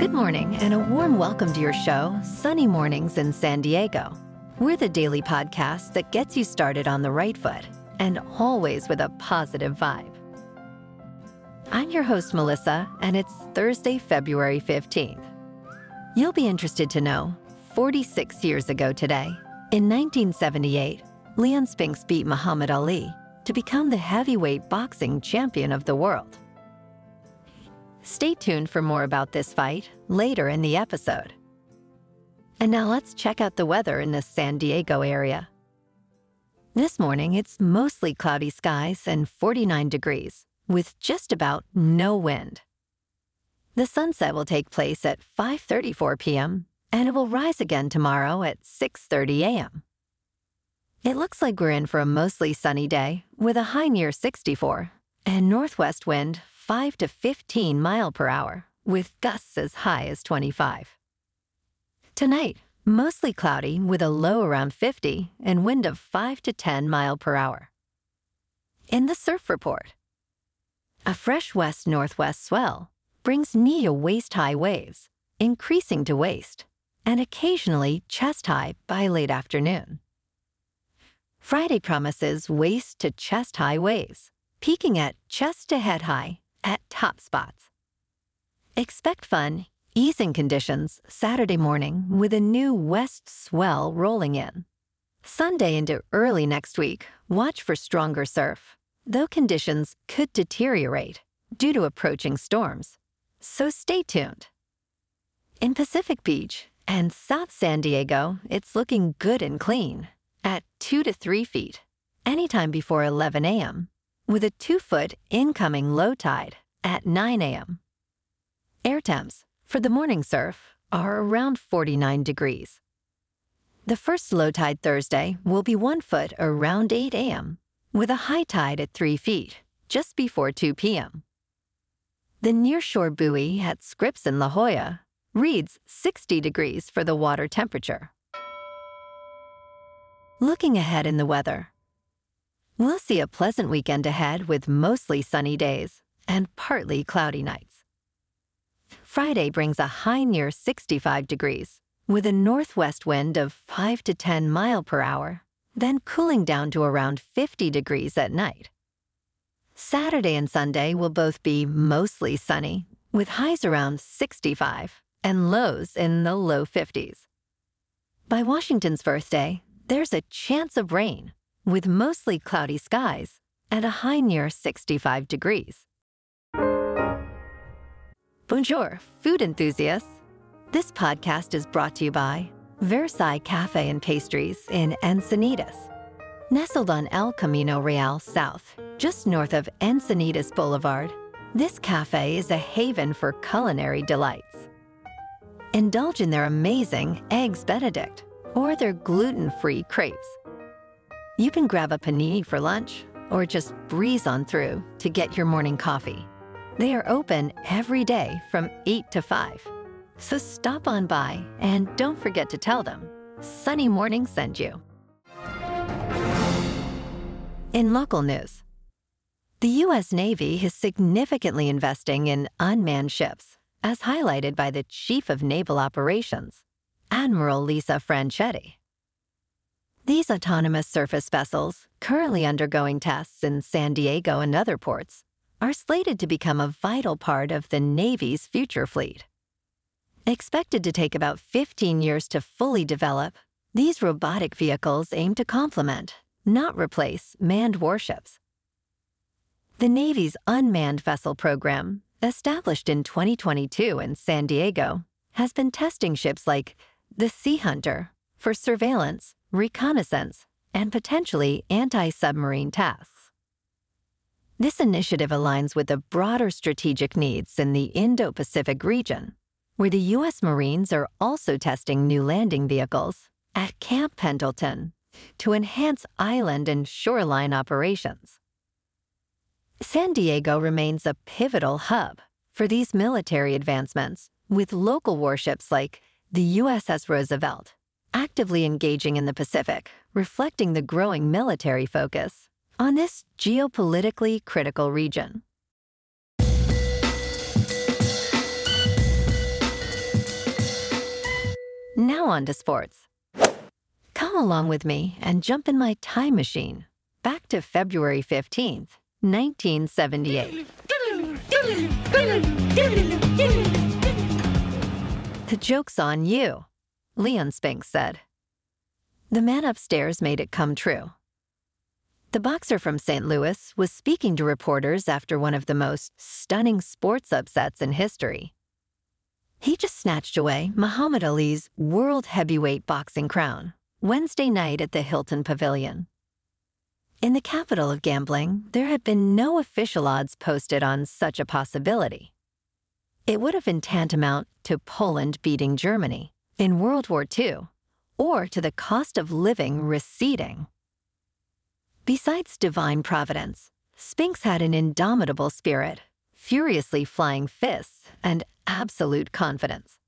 Good morning, and a warm welcome to your show, Sunny Mornings in San Diego. We're the daily podcast that gets you started on the right foot and always with a positive vibe. I'm your host, Melissa, and it's Thursday, February 15th. You'll be interested to know 46 years ago today, in 1978, Leon Spinks beat Muhammad Ali to become the heavyweight boxing champion of the world. Stay tuned for more about this fight later in the episode. And now let's check out the weather in the San Diego area. This morning, it's mostly cloudy skies and 49 degrees, with just about no wind. The sunset will take place at 5:34 p.m. and it will rise again tomorrow at 6:30 a.m. It looks like we're in for a mostly sunny day with a high near 64 and northwest wind 5 to 15 mile per hour, with gusts as high as 25. Tonight, mostly cloudy with a low around 50 and wind of 5 to 10 mile per hour. In the surf report, a fresh west northwest swell brings knee to waist high waves, increasing to waist, and occasionally chest high by late afternoon. Friday promises waist to chest high waves, peaking at chest to head high at top spots. Expect fun, easing conditions Saturday morning with a new west swell rolling in. Sunday into early next week, watch for stronger surf, though conditions could deteriorate due to approaching storms. So stay tuned. In Pacific Beach and South San Diego, it's looking good and clean at 2 to 3 feet, anytime before 11 a.m with a two foot incoming low tide at 9 a.m. Air temps for the morning surf are around 49 degrees. The first low tide Thursday will be one foot around 8 a.m., with a high tide at 3 feet just before 2 p.m. The nearshore buoy at Scripps in La Jolla reads 60 degrees for the water temperature. Looking ahead in the weather, We'll see a pleasant weekend ahead with mostly sunny days and partly cloudy nights. Friday brings a high near 65 degrees with a northwest wind of 5 to 10 mile per hour, then cooling down to around 50 degrees at night. Saturday and Sunday will both be mostly sunny with highs around 65 and lows in the low 50s. By Washington's birthday, there's a chance of rain with mostly cloudy skies and a high near 65 degrees. Bonjour, food enthusiasts. This podcast is brought to you by Versailles Cafe and Pastries in Encinitas. Nestled on El Camino Real South, just north of Encinitas Boulevard, this cafe is a haven for culinary delights. Indulge in their amazing Eggs Benedict or their gluten free crepes you can grab a panini for lunch or just breeze on through to get your morning coffee. They are open every day from 8 to 5. So stop on by and don't forget to tell them Sunny Morning sent you. In local news, the U.S. Navy is significantly investing in unmanned ships, as highlighted by the Chief of Naval Operations, Admiral Lisa Franchetti. These autonomous surface vessels, currently undergoing tests in San Diego and other ports, are slated to become a vital part of the Navy's future fleet. Expected to take about 15 years to fully develop, these robotic vehicles aim to complement, not replace, manned warships. The Navy's Unmanned Vessel Program, established in 2022 in San Diego, has been testing ships like the Sea Hunter for surveillance, reconnaissance, and potentially anti submarine tasks. This initiative aligns with the broader strategic needs in the Indo Pacific region, where the U.S. Marines are also testing new landing vehicles at Camp Pendleton to enhance island and shoreline operations. San Diego remains a pivotal hub for these military advancements, with local warships like the USS Roosevelt actively engaging in the Pacific, reflecting the growing military focus on this geopolitically critical region. Now on to sports. Come along with me and jump in my time machine back to February 15th, 1978. The joke's on you, Leon Spinks said. The man upstairs made it come true. The boxer from St. Louis was speaking to reporters after one of the most stunning sports upsets in history. He just snatched away Muhammad Ali's world heavyweight boxing crown Wednesday night at the Hilton Pavilion. In the capital of gambling, there had been no official odds posted on such a possibility. It would have been tantamount to Poland beating Germany in World War II, or to the cost of living receding. Besides divine providence, Spinks had an indomitable spirit, furiously flying fists, and absolute confidence.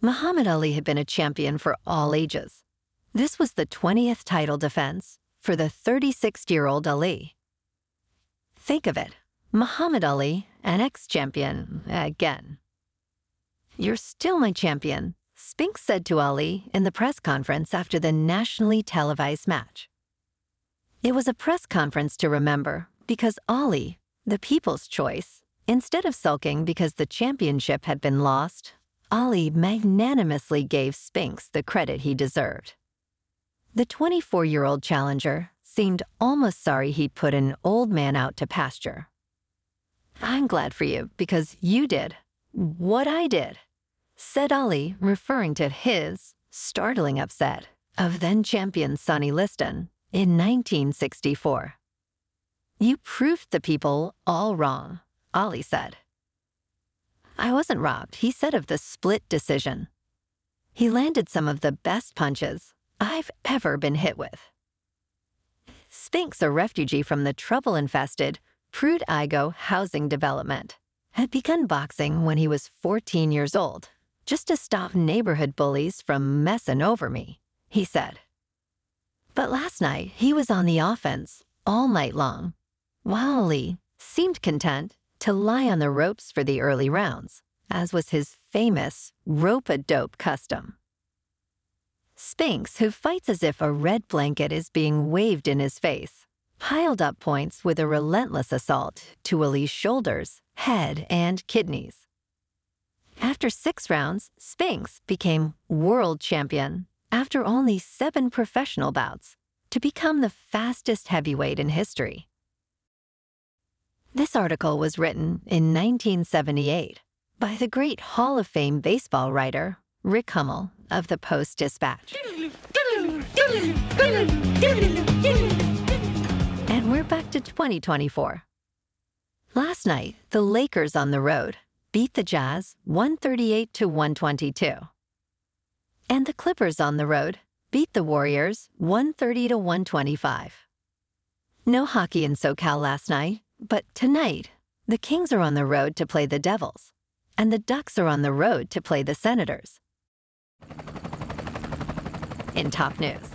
Muhammad Ali had been a champion for all ages. This was the 20th title defense for the 36 year old Ali. Think of it Muhammad Ali, an ex champion, again. You're still my champion, Spinks said to Ali in the press conference after the nationally televised match. It was a press conference to remember because Ali, the people's choice, instead of sulking because the championship had been lost, Ali magnanimously gave Spinks the credit he deserved. The 24 year old challenger seemed almost sorry he'd put an old man out to pasture. I'm glad for you because you did what I did, said Ali, referring to his startling upset of then champion Sonny Liston in 1964. You proved the people all wrong, Ali said. I wasn't robbed, he said of the split decision. He landed some of the best punches I've ever been hit with. Spinks, a refugee from the trouble infested Pruitt-Igoe housing development, had begun boxing when he was 14 years old, just to stop neighborhood bullies from messing over me, he said. But last night, he was on the offense all night long, Lee seemed content to lie on the ropes for the early rounds, as was his famous rope-a-dope custom. Spinks, who fights as if a red blanket is being waved in his face, piled up points with a relentless assault to Ali's shoulders, head, and kidneys. After six rounds, Spinks became world champion after only seven professional bouts to become the fastest heavyweight in history. This article was written in 1978 by the great Hall of Fame baseball writer Rick Hummel of the Post Dispatch. And we're back to 2024. Last night, the Lakers on the road beat the Jazz 138 to 122. And the Clippers on the road beat the Warriors 130 to 125. No hockey in SoCal last night, but tonight, the Kings are on the road to play the Devils, and the Ducks are on the road to play the Senators in top news.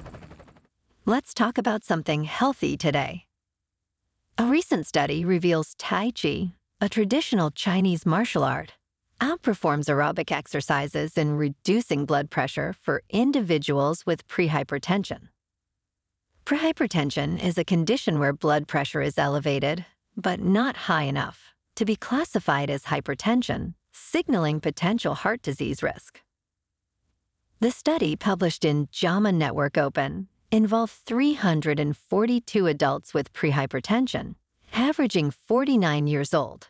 Let's talk about something healthy today. A recent study reveals Tai Chi, a traditional Chinese martial art, outperforms aerobic exercises in reducing blood pressure for individuals with prehypertension. Prehypertension is a condition where blood pressure is elevated, but not high enough, to be classified as hypertension, signaling potential heart disease risk. The study, published in JAMA Network Open, involved 342 adults with prehypertension, averaging 49 years old.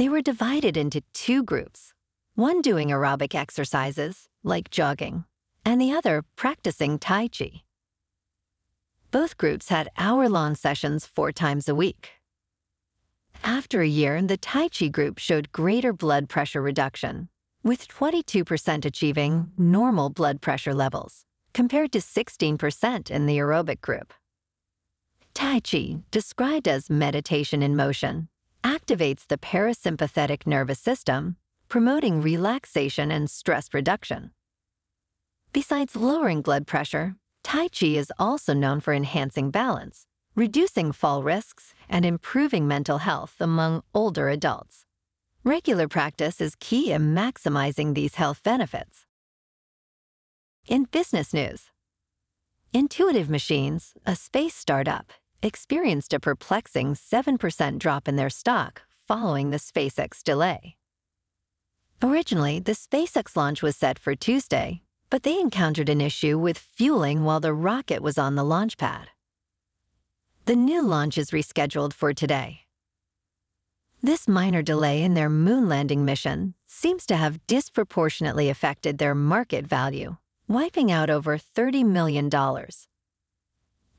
They were divided into two groups one doing aerobic exercises, like jogging, and the other practicing Tai Chi. Both groups had hour long sessions four times a week. After a year, the Tai Chi group showed greater blood pressure reduction with 22% achieving normal blood pressure levels, compared to 16% in the aerobic group. Tai Chi, described as meditation in motion, activates the parasympathetic nervous system, promoting relaxation and stress reduction. Besides lowering blood pressure, Tai Chi is also known for enhancing balance, reducing fall risks, and improving mental health among older adults. Regular practice is key in maximizing these health benefits. In business news, Intuitive Machines, a space startup, experienced a perplexing 7% drop in their stock following the SpaceX delay. Originally, the SpaceX launch was set for Tuesday, but they encountered an issue with fueling while the rocket was on the launch pad. The new launch is rescheduled for today. This minor delay in their moon landing mission seems to have disproportionately affected their market value, wiping out over $30 million.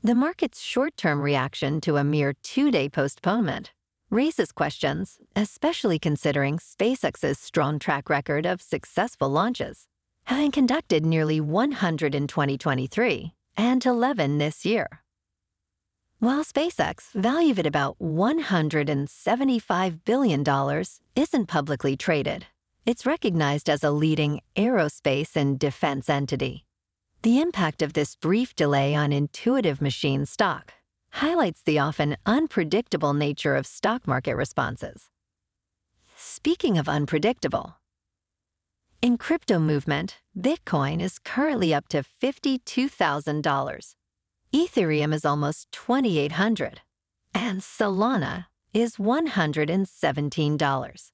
The market's short term reaction to a mere two day postponement raises questions, especially considering SpaceX's strong track record of successful launches, having conducted nearly 100 in 2023 and 11 this year. While SpaceX, valued at about $175 billion, isn't publicly traded, it's recognized as a leading aerospace and defense entity. The impact of this brief delay on Intuitive Machine stock highlights the often unpredictable nature of stock market responses. Speaking of unpredictable, in crypto movement, Bitcoin is currently up to $52,000. Ethereum is almost 2800 and Solana is $117.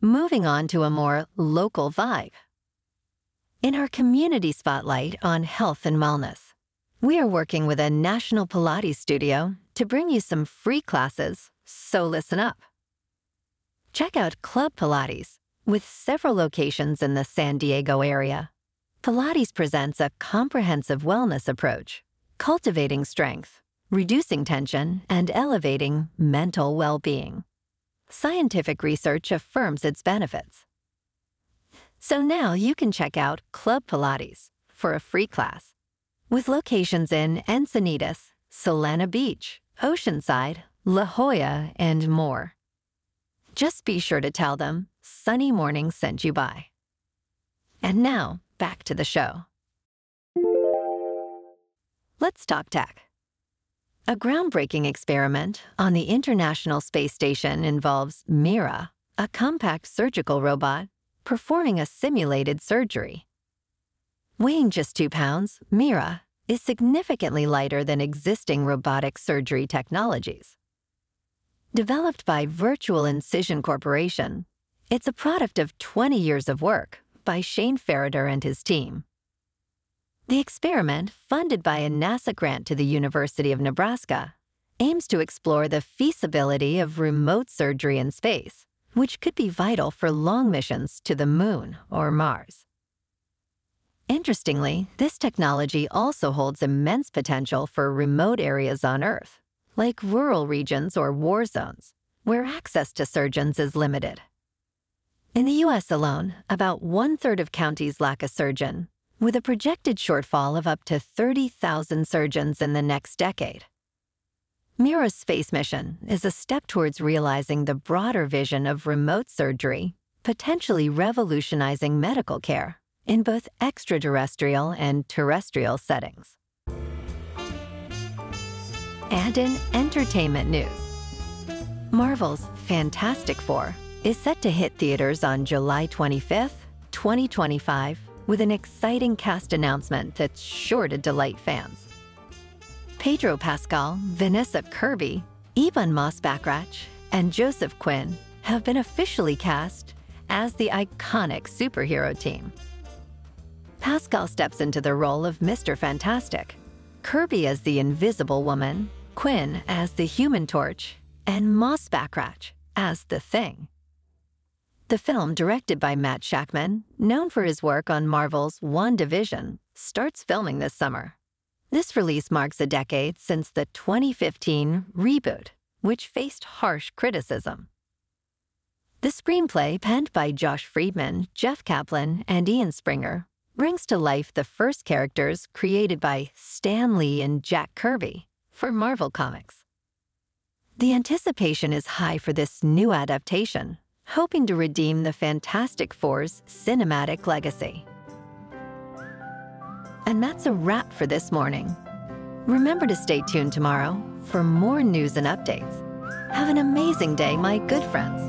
Moving on to a more local vibe. In our community spotlight on health and wellness, we are working with a national Pilates studio to bring you some free classes, so listen up. Check out Club Pilates with several locations in the San Diego area. Pilates presents a comprehensive wellness approach, cultivating strength, reducing tension, and elevating mental well being. Scientific research affirms its benefits. So now you can check out Club Pilates for a free class with locations in Encinitas, Solana Beach, Oceanside, La Jolla, and more. Just be sure to tell them Sunny Morning sent you by. And now, back to the show. Let's talk tech. A groundbreaking experiment on the International Space Station involves Mira, a compact surgical robot performing a simulated surgery. Weighing just two pounds, Mira is significantly lighter than existing robotic surgery technologies. Developed by Virtual Incision Corporation, it's a product of 20 years of work by Shane Farritor and his team. The experiment, funded by a NASA grant to the University of Nebraska, aims to explore the feasibility of remote surgery in space which could be vital for long missions to the moon or Mars. Interestingly, this technology also holds immense potential for remote areas on Earth, like rural regions or war zones, where access to surgeons is limited. In the U.S. alone, about one third of counties lack a surgeon, with a projected shortfall of up to 30,000 surgeons in the next decade. Mira's space mission is a step towards realizing the broader vision of remote surgery, potentially revolutionizing medical care in both extraterrestrial and terrestrial settings. And in entertainment news, Marvel's Fantastic Four is set to hit theaters on July 25th, 2025, with an exciting cast announcement that's sure to delight fans. Pedro Pascal, Vanessa Kirby, Ebon Moss-Bachrach, and Joseph Quinn have been officially cast as the iconic superhero team. Pascal steps into the role of Mr. Fantastic, Kirby as the Invisible Woman, Quinn as the Human Torch, and Moss-Bachrach as the Thing. The film, directed by Matt Shakman, known for his work on Marvel's WandaVision, starts filming this summer. This release marks a decade since the 2015 reboot, which faced harsh criticism. The screenplay, penned by Josh Friedman, Jeff Kaplan, and Ian Springer, brings to life the first characters created by Stan Lee and Jack Kirby for Marvel Comics. The anticipation is high for this new adaptation, hoping to redeem the Fantastic Four's cinematic legacy. And that's a wrap for this morning. Remember to stay tuned tomorrow for more news and updates. Have an amazing day, my good friends.